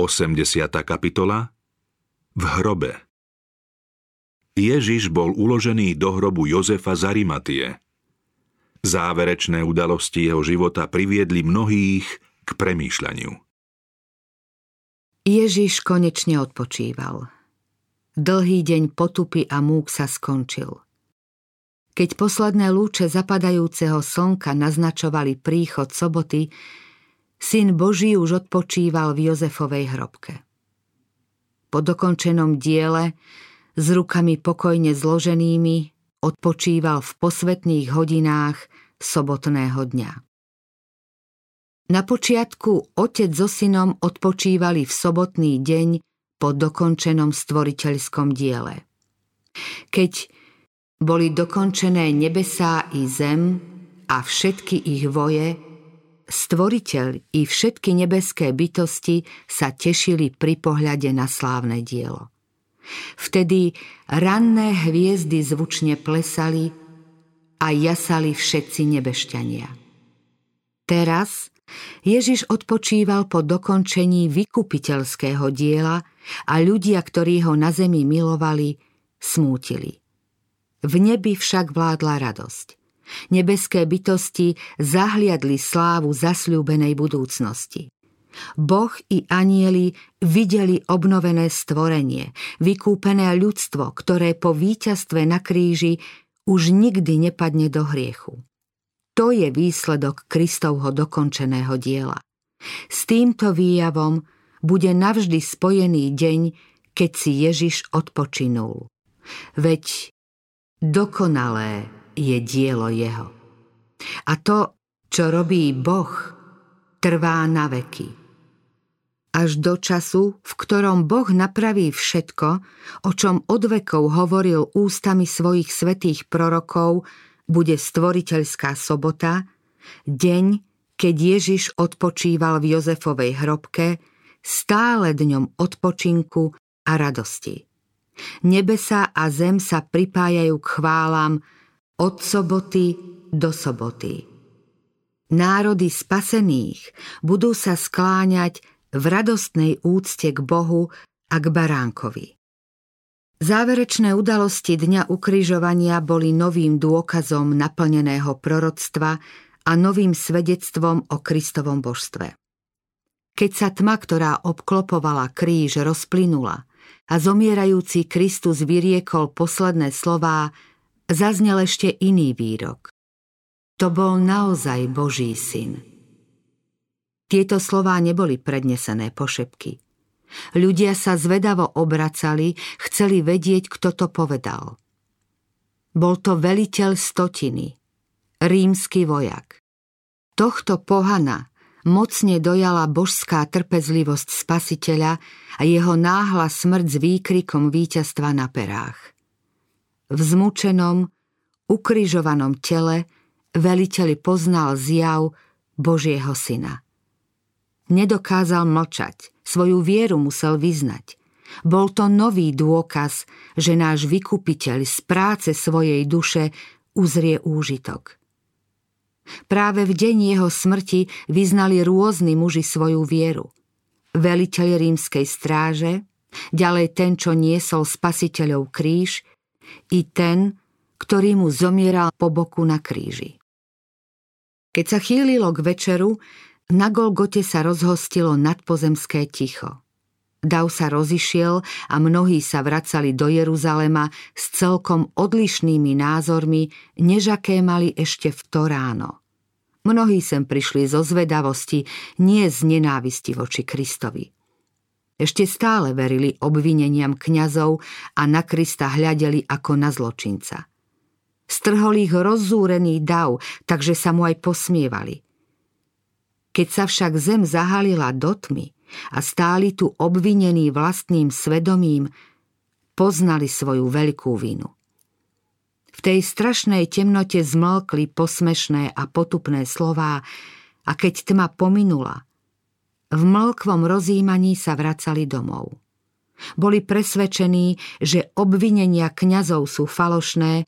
80. kapitola V hrobe Ježiš bol uložený do hrobu Jozefa z Arimatie. Záverečné udalosti jeho života priviedli mnohých k premýšľaniu. Ježiš konečne odpočíval. Dlhý deň potupy a múk sa skončil. Keď posledné lúče zapadajúceho slnka naznačovali príchod soboty, Syn Boží už odpočíval v Jozefovej hrobke. Po dokončenom diele, s rukami pokojne zloženými, odpočíval v posvetných hodinách sobotného dňa. Na počiatku otec so synom odpočívali v sobotný deň po dokončenom stvoriteľskom diele. Keď boli dokončené nebesá i zem a všetky ich voje, Stvoriteľ i všetky nebeské bytosti sa tešili pri pohľade na slávne dielo. Vtedy ranné hviezdy zvučne plesali a jasali všetci nebešťania. Teraz Ježiš odpočíval po dokončení vykupiteľského diela a ľudia, ktorí ho na zemi milovali, smútili. V nebi však vládla radosť. Nebeské bytosti zahliadli slávu zasľúbenej budúcnosti. Boh i anieli videli obnovené stvorenie, vykúpené ľudstvo, ktoré po víťazstve na kríži už nikdy nepadne do hriechu. To je výsledok Kristovho dokončeného diela. S týmto výjavom bude navždy spojený deň, keď si Ježiš odpočinul. Veď dokonalé je dielo jeho. A to, čo robí Boh, trvá na veky. Až do času, v ktorom Boh napraví všetko, o čom od vekov hovoril ústami svojich svetých prorokov, bude stvoriteľská sobota, deň, keď Ježiš odpočíval v Jozefovej hrobke, stále dňom odpočinku a radosti. Nebesa a zem sa pripájajú k chválam od soboty do soboty. Národy spasených budú sa skláňať v radostnej úcte k Bohu a k baránkovi. Záverečné udalosti Dňa ukrižovania boli novým dôkazom naplneného proroctva a novým svedectvom o Kristovom božstve. Keď sa tma, ktorá obklopovala kríž, rozplynula a zomierajúci Kristus vyriekol posledné slová zaznel ešte iný výrok. To bol naozaj Boží syn. Tieto slová neboli prednesené pošepky. Ľudia sa zvedavo obracali, chceli vedieť, kto to povedal. Bol to veliteľ stotiny, rímsky vojak. Tohto pohana mocne dojala božská trpezlivosť spasiteľa a jeho náhla smrť s výkrikom víťazstva na perách v zmučenom, ukrižovanom tele veliteľ poznal zjav Božieho syna. Nedokázal mlčať, svoju vieru musel vyznať. Bol to nový dôkaz, že náš vykupiteľ z práce svojej duše uzrie úžitok. Práve v deň jeho smrti vyznali rôzni muži svoju vieru. Veliteľ rímskej stráže, ďalej ten, čo niesol spasiteľov kríž i ten, ktorý mu zomieral po boku na kríži. Keď sa chýlilo k večeru, na Golgote sa rozhostilo nadpozemské ticho. Dav sa rozišiel a mnohí sa vracali do Jeruzalema s celkom odlišnými názormi, než aké mali ešte v to ráno. Mnohí sem prišli zo zvedavosti, nie z nenávisti voči Kristovi. Ešte stále verili obvineniam kňazov a na Krista hľadeli ako na zločinca. Strhol ich rozzúrený dav, takže sa mu aj posmievali. Keď sa však zem zahalila do tmy a stáli tu obvinení vlastným svedomím, poznali svoju veľkú vinu. V tej strašnej temnote zmlkli posmešné a potupné slová a keď tma pominula – v mlkvom rozímaní sa vracali domov. Boli presvedčení, že obvinenia kňazov sú falošné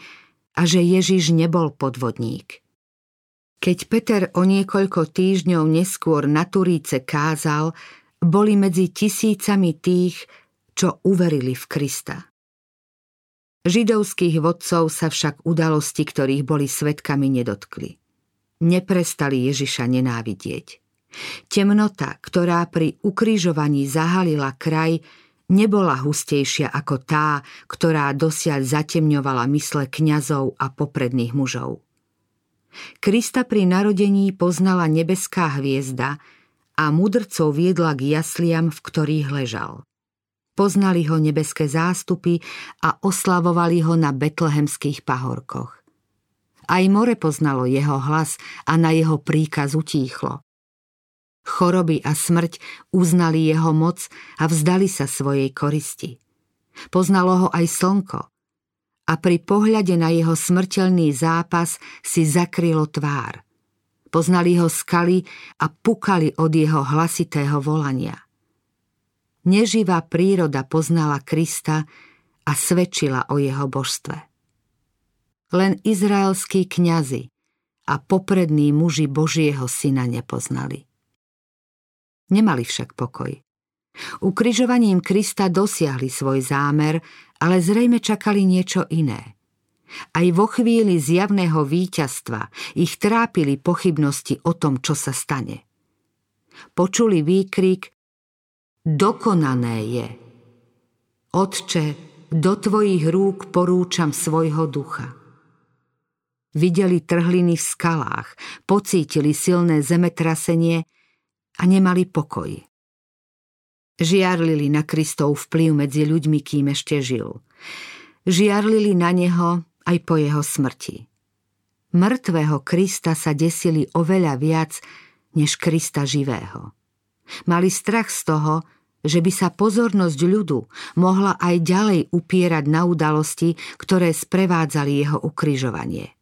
a že Ježiš nebol podvodník. Keď Peter o niekoľko týždňov neskôr na Turíce kázal boli medzi tisícami tých, čo uverili v Krista. Židovských vodcov sa však udalosti, ktorých boli svetkami, nedotkli. Neprestali Ježiša nenávidieť. Temnota, ktorá pri ukrižovaní zahalila kraj, nebola hustejšia ako tá, ktorá dosiaľ zatemňovala mysle kňazov a popredných mužov. Krista pri narodení poznala nebeská hviezda a mudrcov viedla k jasliam, v ktorých ležal. Poznali ho nebeské zástupy a oslavovali ho na betlehemských pahorkoch. Aj more poznalo jeho hlas a na jeho príkaz utíchlo. Choroby a smrť uznali jeho moc a vzdali sa svojej koristi. Poznalo ho aj slnko a pri pohľade na jeho smrteľný zápas si zakrylo tvár. Poznali ho skaly a pukali od jeho hlasitého volania – Neživá príroda poznala Krista a svedčila o jeho božstve. Len izraelskí kňazi a poprední muži Božieho syna nepoznali. Nemali však pokoj. Ukrižovaním Krista dosiahli svoj zámer, ale zrejme čakali niečo iné. Aj vo chvíli zjavného víťazstva ich trápili pochybnosti o tom, čo sa stane. Počuli výkrik dokonané je. Otče, do tvojich rúk porúčam svojho ducha. Videli trhliny v skalách, pocítili silné zemetrasenie a nemali pokoj. Žiarlili na Kristov vplyv medzi ľuďmi, kým ešte žil. Žiarlili na neho aj po jeho smrti. Mŕtvého Krista sa desili oveľa viac než Krista živého. Mali strach z toho, že by sa pozornosť ľudu mohla aj ďalej upierať na udalosti, ktoré sprevádzali jeho ukrižovanie.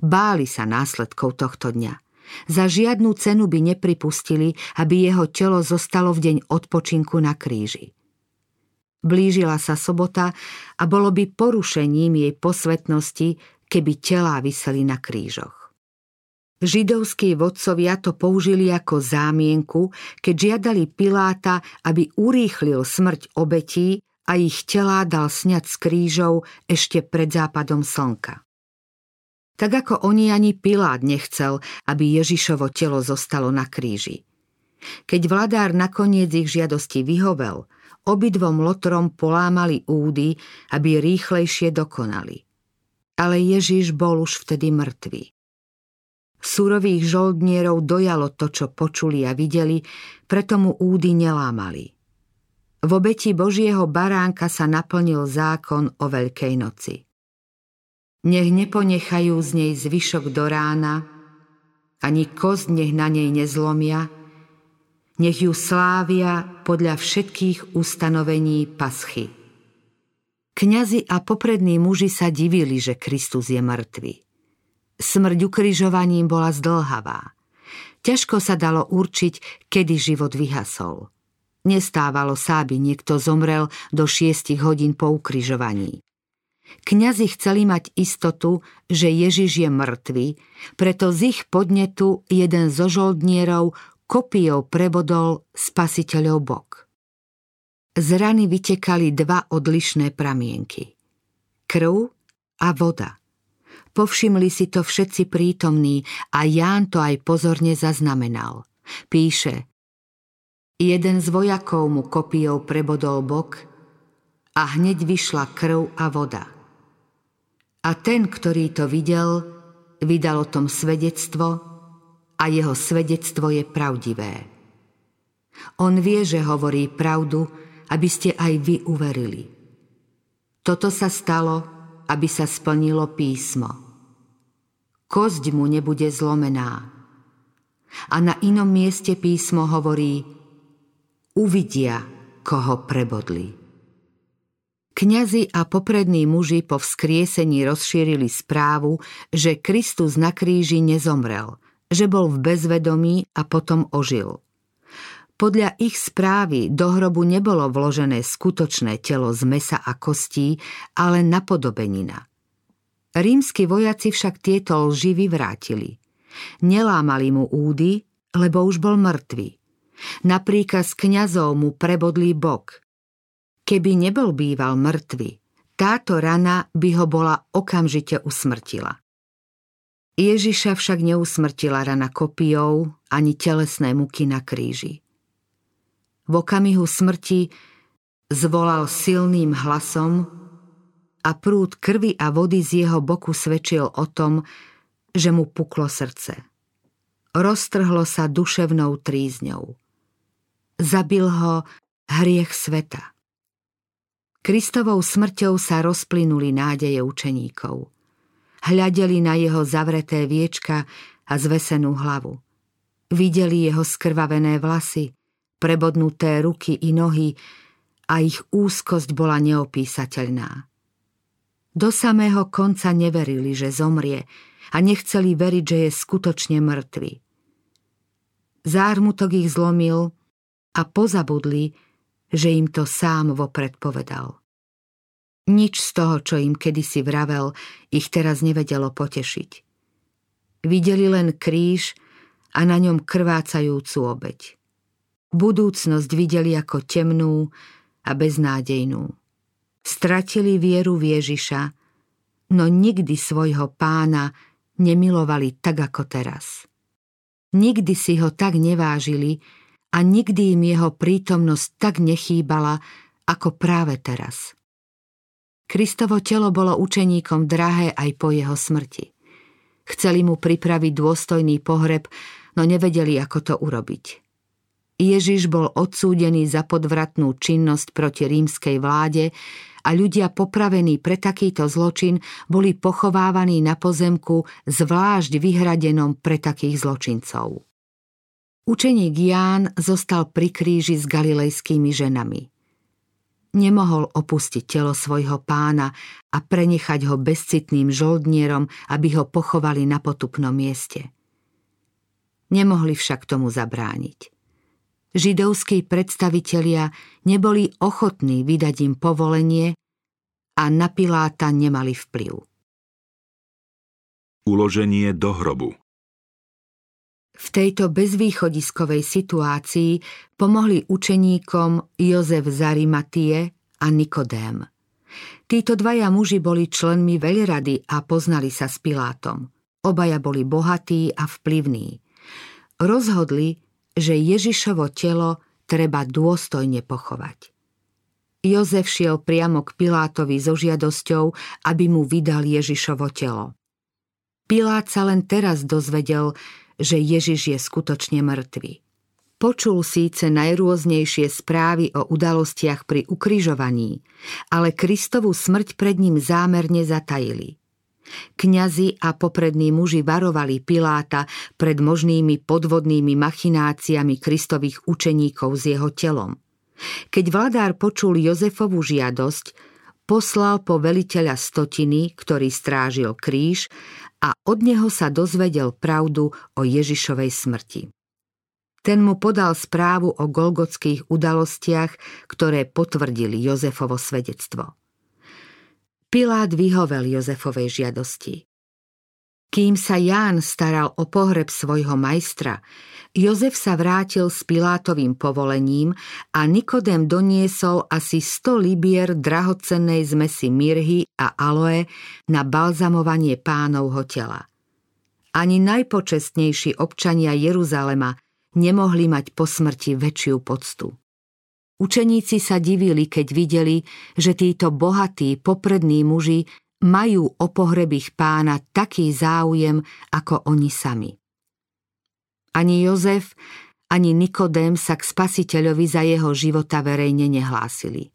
Báli sa následkov tohto dňa. Za žiadnu cenu by nepripustili, aby jeho telo zostalo v deň odpočinku na kríži. Blížila sa sobota a bolo by porušením jej posvetnosti, keby telá vyseli na krížoch. Židovskí vodcovia to použili ako zámienku, keď žiadali Piláta, aby urýchlil smrť obetí a ich telá dal sňať z krížov ešte pred západom slnka. Tak ako oni ani Pilát nechcel, aby Ježišovo telo zostalo na kríži. Keď vladár nakoniec ich žiadosti vyhovel, obidvom lotrom polámali údy, aby rýchlejšie dokonali. Ale Ježiš bol už vtedy mŕtvý. Súrových žoldnierov dojalo to, čo počuli a videli, preto mu údy nelámali. V obeti Božieho baránka sa naplnil zákon o Veľkej noci. Nech neponechajú z nej zvyšok do rána, ani kost nech na nej nezlomia, nech ju slávia podľa všetkých ustanovení paschy. Kňazi a poprední muži sa divili, že Kristus je mŕtvy. Smrť ukrižovaním bola zdlhavá. Ťažko sa dalo určiť, kedy život vyhasol. Nestávalo sa, aby niekto zomrel do šiestich hodín po ukrižovaní. Kňazi chceli mať istotu, že Ježiš je mŕtvy, preto z ich podnetu jeden zo žoldnierov kopiou prebodol spasiteľov bok. Z rany vytekali dva odlišné pramienky. Krv a voda. Povšimli si to všetci prítomní a Ján to aj pozorne zaznamenal. Píše, jeden z vojakov mu kopijou prebodol bok a hneď vyšla krv a voda. A ten, ktorý to videl, vydal o tom svedectvo a jeho svedectvo je pravdivé. On vie, že hovorí pravdu, aby ste aj vy uverili. Toto sa stalo, aby sa splnilo písmo kosť mu nebude zlomená. A na inom mieste písmo hovorí, uvidia, koho prebodli. Kňazi a poprední muži po vzkriesení rozšírili správu, že Kristus na kríži nezomrel, že bol v bezvedomí a potom ožil. Podľa ich správy do hrobu nebolo vložené skutočné telo z mesa a kostí, ale napodobenina – Rímsky vojaci však tieto lži vyvrátili. Nelámali mu údy, lebo už bol mŕtvý. Na príkaz kňazov mu prebodlí bok. Keby nebol býval mŕtvy, táto rana by ho bola okamžite usmrtila. Ježiša však neusmrtila rana kopijou ani telesné muky na kríži. V okamihu smrti zvolal silným hlasom a prúd krvi a vody z jeho boku svedčil o tom, že mu puklo srdce. Roztrhlo sa duševnou trízňou. Zabil ho hriech sveta. Kristovou smrťou sa rozplynuli nádeje učeníkov – hľadeli na jeho zavreté viečka a zvesenú hlavu. Videli jeho skrvavené vlasy, prebodnuté ruky i nohy a ich úzkosť bola neopísateľná. Do samého konca neverili, že zomrie a nechceli veriť, že je skutočne mŕtvy. Zármutok ich zlomil a pozabudli, že im to sám vopred povedal. Nič z toho, čo im kedysi vravel, ich teraz nevedelo potešiť. Videli len kríž a na ňom krvácajúcu obeď. Budúcnosť videli ako temnú a beznádejnú. Stratili vieru v Ježiša, no nikdy svojho pána nemilovali tak ako teraz. Nikdy si ho tak nevážili a nikdy im jeho prítomnosť tak nechýbala ako práve teraz. Kristovo telo bolo učeníkom drahé aj po jeho smrti. Chceli mu pripraviť dôstojný pohreb, no nevedeli, ako to urobiť. Ježiš bol odsúdený za podvratnú činnosť proti rímskej vláde a ľudia popravení pre takýto zločin boli pochovávaní na pozemku zvlášť vyhradenom pre takých zločincov. Učeník Ján zostal pri kríži s galilejskými ženami. Nemohol opustiť telo svojho pána a prenechať ho bezcitným žoldnierom, aby ho pochovali na potupnom mieste. Nemohli však tomu zabrániť. Židovskí predstavitelia neboli ochotní vydať im povolenie a na Piláta nemali vplyv. Uloženie do hrobu v tejto bezvýchodiskovej situácii pomohli učeníkom Jozef Zarimatie a Nikodém. Títo dvaja muži boli členmi veľrady a poznali sa s Pilátom. Obaja boli bohatí a vplyvní. Rozhodli, že Ježišovo telo treba dôstojne pochovať. Jozef šiel priamo k Pilátovi so žiadosťou, aby mu vydal Ježišovo telo. Pilát sa len teraz dozvedel, že Ježiš je skutočne mŕtvy. Počul síce najrôznejšie správy o udalostiach pri ukrižovaní, ale Kristovu smrť pred ním zámerne zatajili. Kňazi a poprední muži varovali Piláta pred možnými podvodnými machináciami Kristových učeníkov s jeho telom. Keď vladár počul Jozefovu žiadosť, poslal po veliteľa stotiny, ktorý strážil kríž a od neho sa dozvedel pravdu o Ježišovej smrti. Ten mu podal správu o golgotských udalostiach, ktoré potvrdili Jozefovo svedectvo. Pilát vyhovel Jozefovej žiadosti. Kým sa Ján staral o pohreb svojho majstra, Jozef sa vrátil s Pilátovým povolením a Nikodem doniesol asi 100 libier drahocennej zmesi mirhy a aloe na balzamovanie pánovho tela. Ani najpočestnejší občania Jeruzalema nemohli mať po smrti väčšiu poctu. Učeníci sa divili, keď videli, že títo bohatí poprední muži majú o pohreb ich pána taký záujem ako oni sami. Ani Jozef, ani Nikodém sa k spasiteľovi za jeho života verejne nehlásili.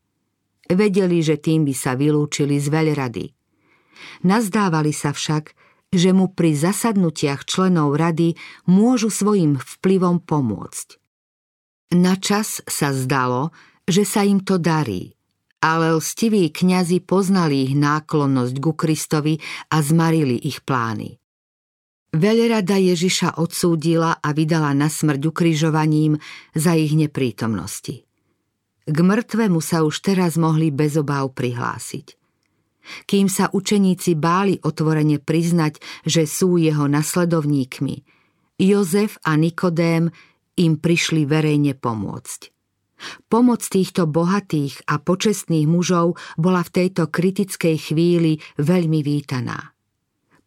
Vedeli, že tým by sa vylúčili z veľrady. Nazdávali sa však, že mu pri zasadnutiach členov rady môžu svojim vplyvom pomôcť. Na čas sa zdalo, že sa im to darí – ale lstiví kňazi poznali ich náklonnosť ku Kristovi a zmarili ich plány. Veľrada Ježiša odsúdila a vydala na smrť ukrižovaním za ich neprítomnosti. K mŕtvemu sa už teraz mohli bez obáv prihlásiť. Kým sa učeníci báli otvorene priznať, že sú jeho nasledovníkmi, Jozef a Nikodém im prišli verejne pomôcť. Pomoc týchto bohatých a počestných mužov bola v tejto kritickej chvíli veľmi vítaná.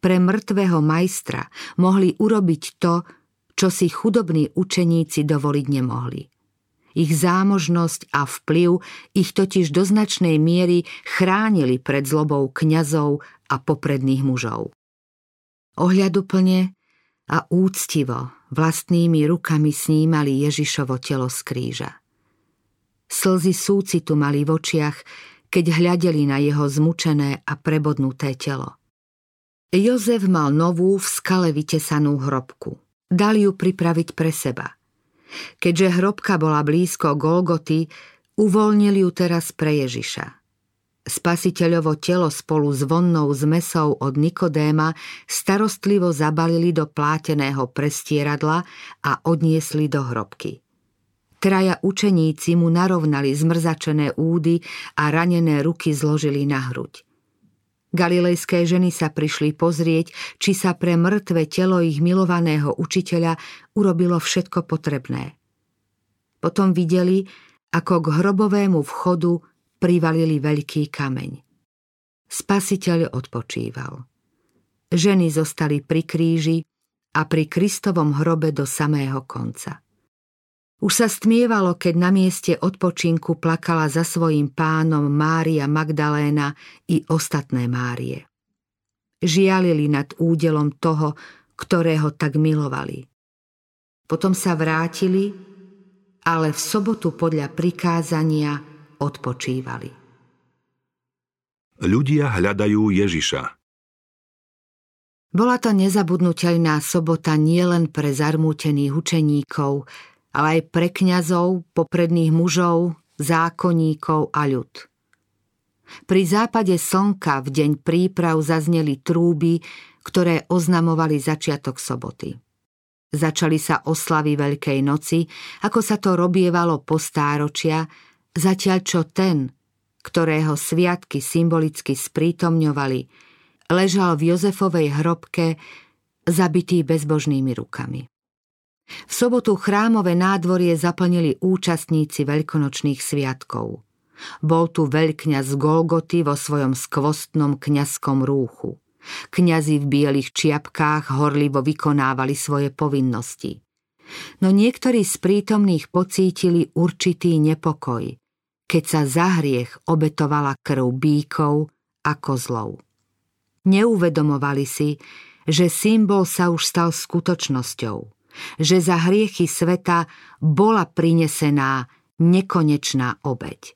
Pre mŕtvého majstra mohli urobiť to, čo si chudobní učeníci dovoliť nemohli. Ich zámožnosť a vplyv ich totiž do značnej miery chránili pred zlobou kňazov a popredných mužov. Ohľaduplne a úctivo vlastnými rukami snímali Ježišovo telo z kríža. Slzy súcitu mali v očiach, keď hľadeli na jeho zmučené a prebodnuté telo. Jozef mal novú v skale vytesanú hrobku. Dal ju pripraviť pre seba. Keďže hrobka bola blízko Golgoty, uvoľnili ju teraz pre Ježiša. Spasiteľovo telo spolu s vonnou zmesou od Nikodéma starostlivo zabalili do pláteného prestieradla a odniesli do hrobky. Traja učeníci mu narovnali zmrzačené údy a ranené ruky zložili na hruď. Galilejské ženy sa prišli pozrieť, či sa pre mŕtve telo ich milovaného učiteľa urobilo všetko potrebné. Potom videli, ako k hrobovému vchodu privalili veľký kameň. Spasiteľ odpočíval. Ženy zostali pri kríži a pri Kristovom hrobe do samého konca. Už sa stmievalo, keď na mieste odpočinku plakala za svojím pánom Mária Magdaléna i ostatné Márie. Žialili nad údelom toho, ktorého tak milovali. Potom sa vrátili, ale v sobotu podľa prikázania odpočívali. Ľudia hľadajú Ježiša. Bola to nezabudnutelná sobota nielen pre zarmútených učeníkov, ale aj pre kňazov, popredných mužov, zákonníkov a ľud. Pri západe slnka v deň príprav zazneli trúby, ktoré oznamovali začiatok soboty. Začali sa oslavy Veľkej noci, ako sa to robievalo po stáročia, Zatiaľ čo ten, ktorého sviatky symbolicky sprítomňovali, ležal v Jozefovej hrobke zabitý bezbožnými rukami. V sobotu chrámové nádvorie zaplnili účastníci veľkonočných sviatkov. Bol tu veľkňaz Golgoty vo svojom skvostnom kňazskom rúchu. Kňazi v bielých čiapkách horlivo vykonávali svoje povinnosti. No niektorí z prítomných pocítili určitý nepokoj, keď sa za hriech obetovala krv bíkov a kozlov. Neuvedomovali si, že symbol sa už stal skutočnosťou, že za hriechy sveta bola prinesená nekonečná obeď.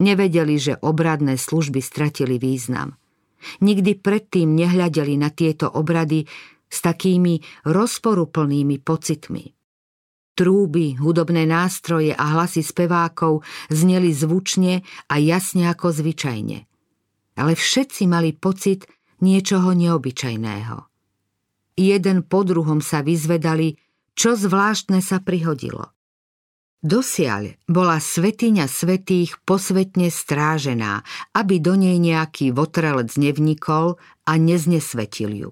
Nevedeli, že obradné služby stratili význam. Nikdy predtým nehľadeli na tieto obrady s takými rozporuplnými pocitmi. Trúby, hudobné nástroje a hlasy spevákov zneli zvučne a jasne ako zvyčajne. Ale všetci mali pocit niečoho neobyčajného. Jeden po druhom sa vyzvedali, čo zvláštne sa prihodilo. Dosiaľ bola svetiňa svetých posvetne strážená, aby do nej nejaký votrelec nevnikol a neznesvetil ju.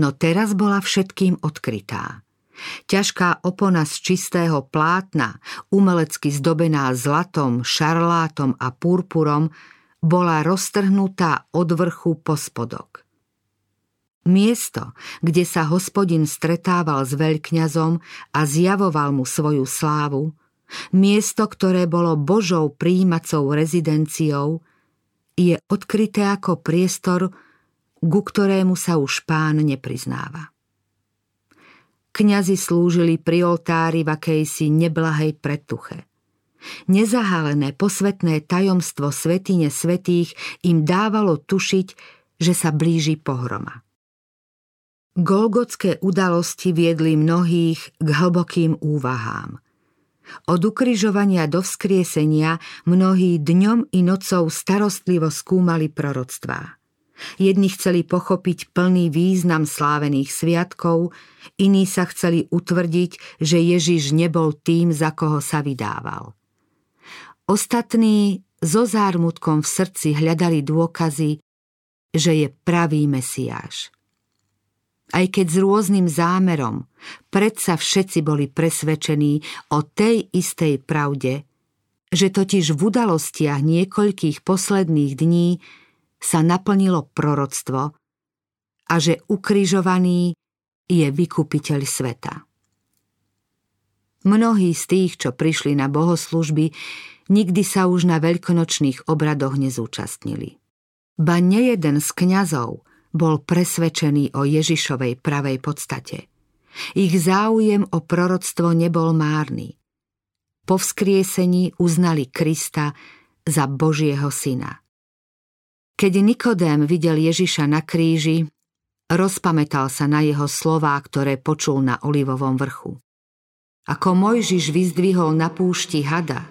No teraz bola všetkým odkrytá. Ťažká opona z čistého plátna, umelecky zdobená zlatom, šarlátom a purpurom, bola roztrhnutá od vrchu po spodok. Miesto, kde sa hospodin stretával s veľkňazom a zjavoval mu svoju slávu, miesto, ktoré bolo Božou príjmacou rezidenciou, je odkryté ako priestor, ku ktorému sa už pán nepriznáva. Kňazi slúžili pri oltári v akejsi neblahej pretuche. Nezahalené posvetné tajomstvo svetine svetých im dávalo tušiť, že sa blíži pohroma. Golgotské udalosti viedli mnohých k hlbokým úvahám. Od ukryžovania do vzkriesenia mnohí dňom i nocou starostlivo skúmali proroctvá. Jedni chceli pochopiť plný význam slávených sviatkov, iní sa chceli utvrdiť, že Ježiš nebol tým, za koho sa vydával. Ostatní so zármutkom v srdci hľadali dôkazy, že je pravý Mesiáš. Aj keď s rôznym zámerom, predsa všetci boli presvedčení o tej istej pravde, že totiž v udalostiach niekoľkých posledných dní sa naplnilo proroctvo a že ukrižovaný je vykupiteľ sveta. Mnohí z tých, čo prišli na bohoslužby, nikdy sa už na veľkonočných obradoch nezúčastnili. Ba nejeden z kňazov bol presvedčený o Ježišovej pravej podstate. Ich záujem o proroctvo nebol márny. Po vzkriesení uznali Krista za Božieho syna. Keď Nikodém videl Ježiša na kríži, rozpamätal sa na jeho slová, ktoré počul na Olivovom vrchu. Ako Mojžiš vyzdvihol na púšti hada,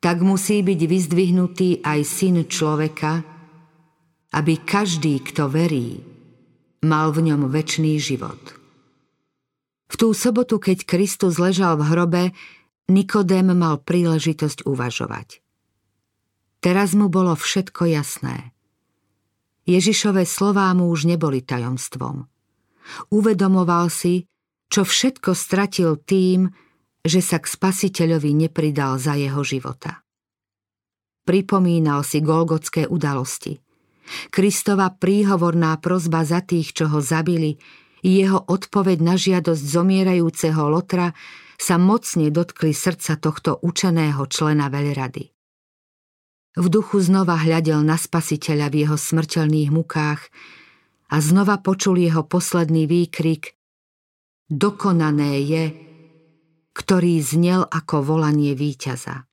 tak musí byť vyzdvihnutý aj syn človeka, aby každý, kto verí, mal v ňom väčší život. V tú sobotu, keď Kristus ležal v hrobe, Nikodém mal príležitosť uvažovať. Teraz mu bolo všetko jasné. Ježišové slová mu už neboli tajomstvom. Uvedomoval si, čo všetko stratil tým, že sa k spasiteľovi nepridal za jeho života. Pripomínal si golgotské udalosti – Kristova príhovorná prozba za tých, čo ho zabili, jeho odpoveď na žiadosť zomierajúceho Lotra sa mocne dotkli srdca tohto učeného člena veľrady. V duchu znova hľadel na spasiteľa v jeho smrteľných mukách a znova počul jeho posledný výkrik Dokonané je, ktorý znel ako volanie víťaza.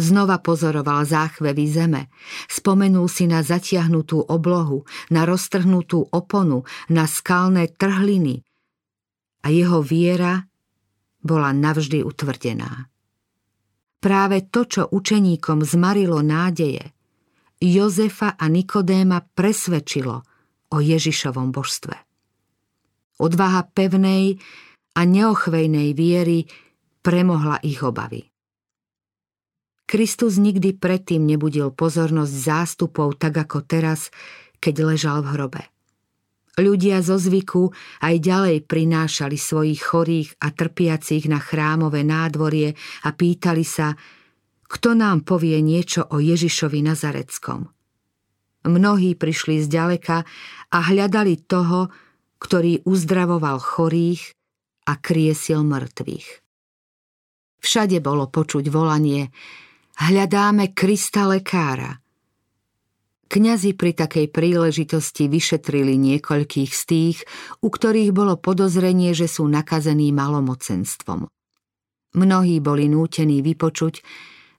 Znova pozoroval záchvevy zeme, spomenul si na zatiahnutú oblohu, na roztrhnutú oponu, na skalné trhliny a jeho viera bola navždy utvrdená. Práve to, čo učeníkom zmarilo nádeje, Jozefa a Nikodéma presvedčilo o Ježišovom božstve. Odvaha pevnej a neochvejnej viery premohla ich obavy. Kristus nikdy predtým nebudil pozornosť zástupov tak ako teraz, keď ležal v hrobe. Ľudia zo zvyku aj ďalej prinášali svojich chorých a trpiacich na chrámové nádvorie a pýtali sa, kto nám povie niečo o Ježišovi Nazareckom. Mnohí prišli zďaleka a hľadali toho, ktorý uzdravoval chorých a kriesil mŕtvych. Všade bolo počuť volanie Hľadáme Krista lekára. Kňazi pri takej príležitosti vyšetrili niekoľkých z tých, u ktorých bolo podozrenie, že sú nakazení malomocenstvom. Mnohí boli nútení vypočuť,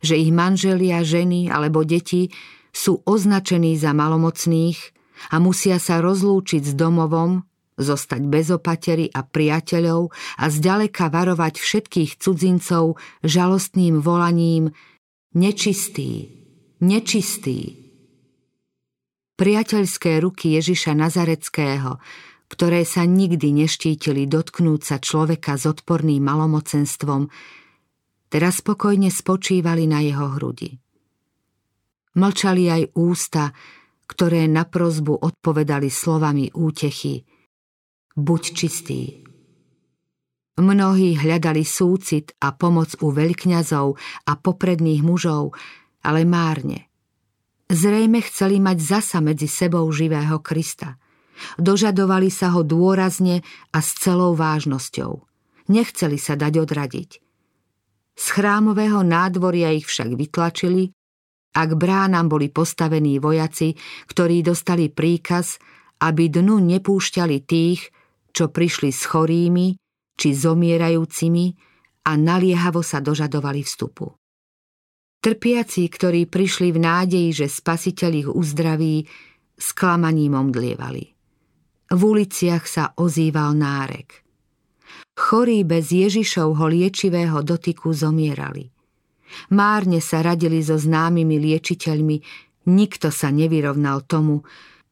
že ich manželia, ženy alebo deti sú označení za malomocných a musia sa rozlúčiť s domovom, zostať bez opatery a priateľov a zďaleka varovať všetkých cudzincov žalostným volaním – nečistý, nečistý. Priateľské ruky Ježiša Nazareckého, ktoré sa nikdy neštítili dotknúť sa človeka s odporným malomocenstvom, teraz spokojne spočívali na jeho hrudi. Mlčali aj ústa, ktoré na prozbu odpovedali slovami útechy. Buď čistý. Mnohí hľadali súcit a pomoc u veľkňazov a popredných mužov, ale márne. Zrejme chceli mať zasa medzi sebou živého Krista. Dožadovali sa ho dôrazne a s celou vážnosťou. Nechceli sa dať odradiť. Z chrámového nádvoria ich však vytlačili a k bránam boli postavení vojaci, ktorí dostali príkaz, aby dnu nepúšťali tých, čo prišli s chorými či zomierajúcimi a naliehavo sa dožadovali vstupu. Trpiaci, ktorí prišli v nádeji, že spasiteľ ich uzdraví, sklamaním omdlievali. V uliciach sa ozýval nárek. Chorí bez Ježišovho liečivého dotyku zomierali. Márne sa radili so známymi liečiteľmi, nikto sa nevyrovnal tomu,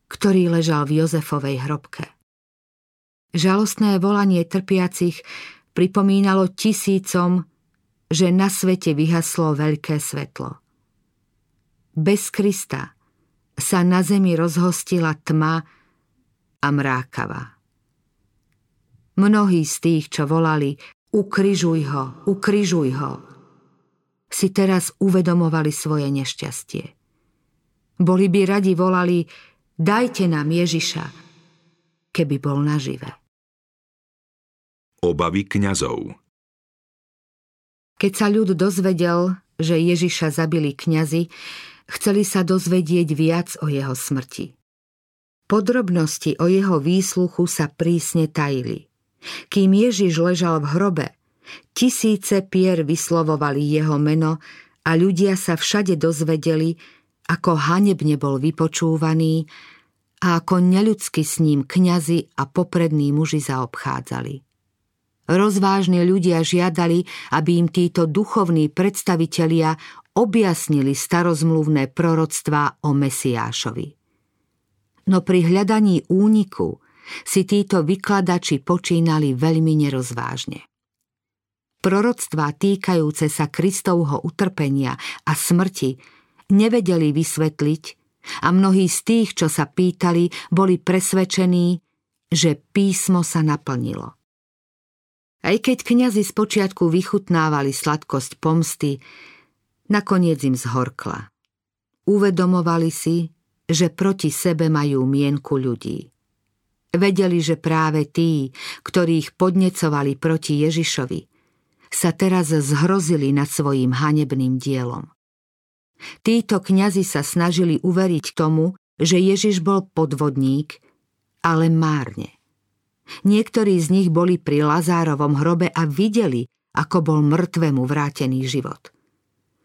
ktorý ležal v Jozefovej hrobke. Žalostné volanie trpiacich pripomínalo tisícom, že na svete vyhaslo veľké svetlo. Bez Krista sa na zemi rozhostila tma a mrákava. Mnohí z tých, čo volali ukrižuj ho, ukrižuj ho, si teraz uvedomovali svoje nešťastie. Boli by radi volali dajte nám Ježiša, keby bol nažive. Obavy kňazov Keď sa ľud dozvedel, že Ježiša zabili kňazi, chceli sa dozvedieť viac o jeho smrti. Podrobnosti o jeho výsluchu sa prísne tajili. Kým Ježiš ležal v hrobe, tisíce pier vyslovovali jeho meno a ľudia sa všade dozvedeli, ako hanebne bol vypočúvaný a ako neľudsky s ním kňazi a poprední muži zaobchádzali. Rozvážni ľudia žiadali, aby im títo duchovní predstavitelia objasnili starozmluvné proroctvá o Mesiášovi no pri hľadaní úniku si títo vykladači počínali veľmi nerozvážne. Proroctvá týkajúce sa Kristovho utrpenia a smrti nevedeli vysvetliť a mnohí z tých, čo sa pýtali, boli presvedčení, že písmo sa naplnilo. Aj keď kňazi spočiatku vychutnávali sladkosť pomsty, nakoniec im zhorkla. Uvedomovali si, že proti sebe majú mienku ľudí. Vedeli, že práve tí, ktorých podnecovali proti Ježišovi, sa teraz zhrozili nad svojím hanebným dielom. Títo kňazi sa snažili uveriť tomu, že Ježiš bol podvodník, ale márne. Niektorí z nich boli pri Lazárovom hrobe a videli, ako bol mŕtvemu vrátený život –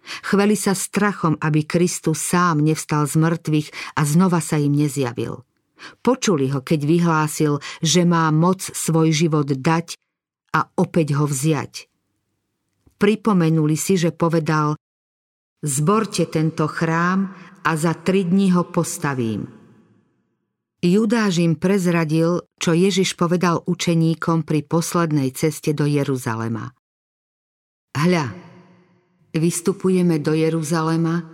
Chveli sa strachom, aby Kristus sám nevstal z mŕtvych a znova sa im nezjavil. Počuli ho, keď vyhlásil, že má moc svoj život dať a opäť ho vziať. Pripomenuli si, že povedal Zborte tento chrám a za tri dní ho postavím. Judáš im prezradil, čo Ježiš povedal učeníkom pri poslednej ceste do Jeruzalema. Hľa, vystupujeme do Jeruzalema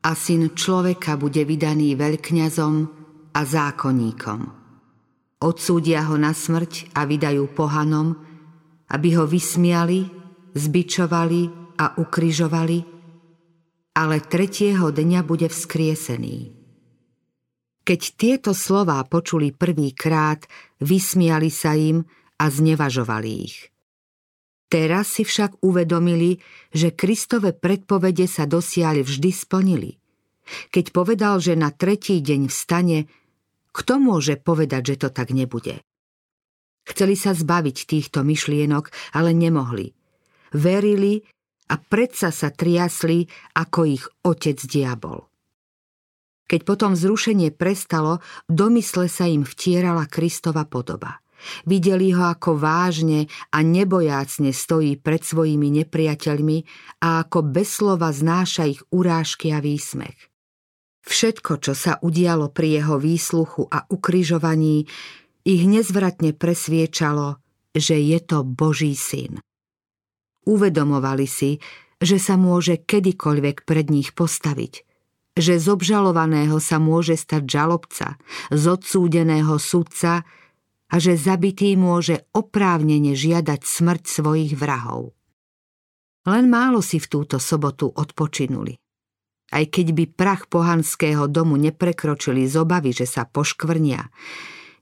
a syn človeka bude vydaný veľkňazom a zákonníkom. Odsúdia ho na smrť a vydajú pohanom, aby ho vysmiali, zbičovali a ukrižovali, ale tretieho dňa bude vzkriesený. Keď tieto slová počuli prvýkrát, vysmiali sa im a znevažovali ich. Teraz si však uvedomili, že Kristove predpovede sa dosiaľ vždy splnili. Keď povedal, že na tretí deň vstane, kto môže povedať, že to tak nebude? Chceli sa zbaviť týchto myšlienok, ale nemohli. Verili a predsa sa triasli, ako ich otec diabol. Keď potom zrušenie prestalo, domysle sa im vtierala Kristova podoba – Videli ho, ako vážne a nebojácne stojí pred svojimi nepriateľmi a ako bez slova znáša ich urážky a výsmech. Všetko, čo sa udialo pri jeho výsluchu a ukrižovaní, ich nezvratne presviečalo, že je to Boží syn. Uvedomovali si, že sa môže kedykoľvek pred nich postaviť, že z obžalovaného sa môže stať žalobca, z odsúdeného sudca a že zabitý môže oprávnene žiadať smrť svojich vrahov. Len málo si v túto sobotu odpočinuli. Aj keď by prach pohanského domu neprekročili z obavy, že sa poškvrnia,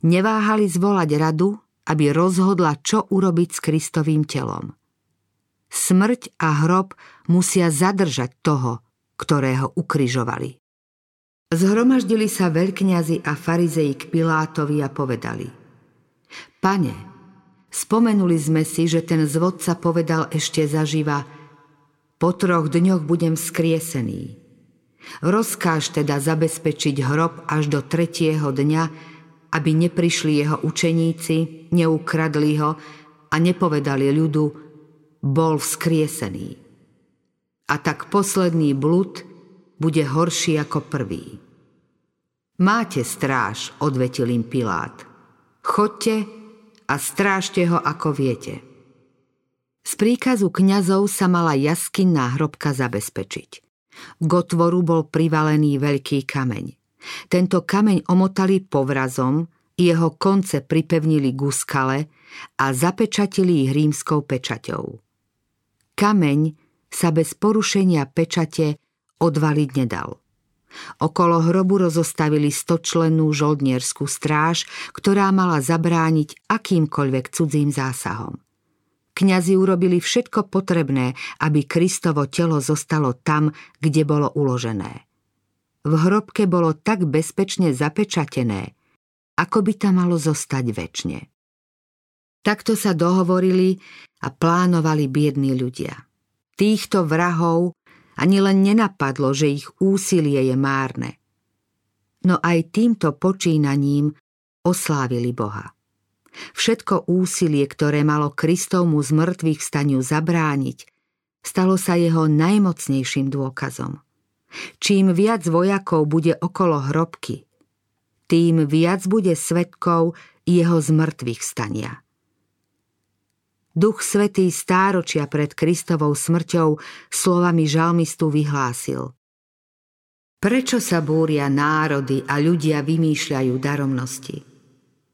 neváhali zvolať radu, aby rozhodla, čo urobiť s Kristovým telom. Smrť a hrob musia zadržať toho, ktorého ukrižovali. Zhromaždili sa veľkňazi a farizei k Pilátovi a povedali – Pane, spomenuli sme si, že ten zvodca povedal ešte zaživa po troch dňoch budem skriesený. Rozkáž teda zabezpečiť hrob až do tretieho dňa, aby neprišli jeho učeníci, neukradli ho a nepovedali ľudu, bol vzkriesený. A tak posledný blud bude horší ako prvý. Máte stráž, odvetil im Pilát. Chodte a strážte ho, ako viete. Z príkazu kňazov sa mala jaskinná hrobka zabezpečiť. K otvoru bol privalený veľký kameň. Tento kameň omotali povrazom jeho konce pripevnili k skale a zapečatili ich rímskou pečaťou. Kameň sa bez porušenia pečate odvaliť nedal. Okolo hrobu rozostavili stočlennú žoldnierskú stráž, ktorá mala zabrániť akýmkoľvek cudzím zásahom. Kňazi urobili všetko potrebné, aby Kristovo telo zostalo tam, kde bolo uložené. V hrobke bolo tak bezpečne zapečatené, ako by tam malo zostať väčšine. Takto sa dohovorili a plánovali biední ľudia. Týchto vrahov ani len nenapadlo, že ich úsilie je márne. No aj týmto počínaním oslávili Boha. Všetko úsilie, ktoré malo Kristovmu z mŕtvych staniu zabrániť, stalo sa jeho najmocnejším dôkazom. Čím viac vojakov bude okolo hrobky, tým viac bude svetkov jeho zmrtvých stania. Duch Svetý stáročia pred Kristovou smrťou slovami žalmistu vyhlásil. Prečo sa búria národy a ľudia vymýšľajú daromnosti?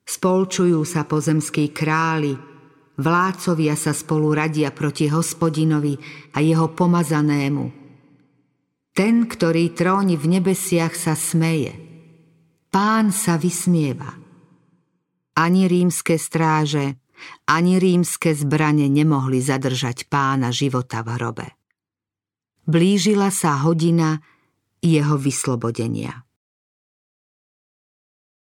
Spolčujú sa pozemskí králi, vládcovia sa spolu radia proti hospodinovi a jeho pomazanému. Ten, ktorý tróni v nebesiach, sa smeje. Pán sa vysmieva. Ani rímske stráže, ani rímske zbrane nemohli zadržať pána života v hrobe. Blížila sa hodina jeho vyslobodenia.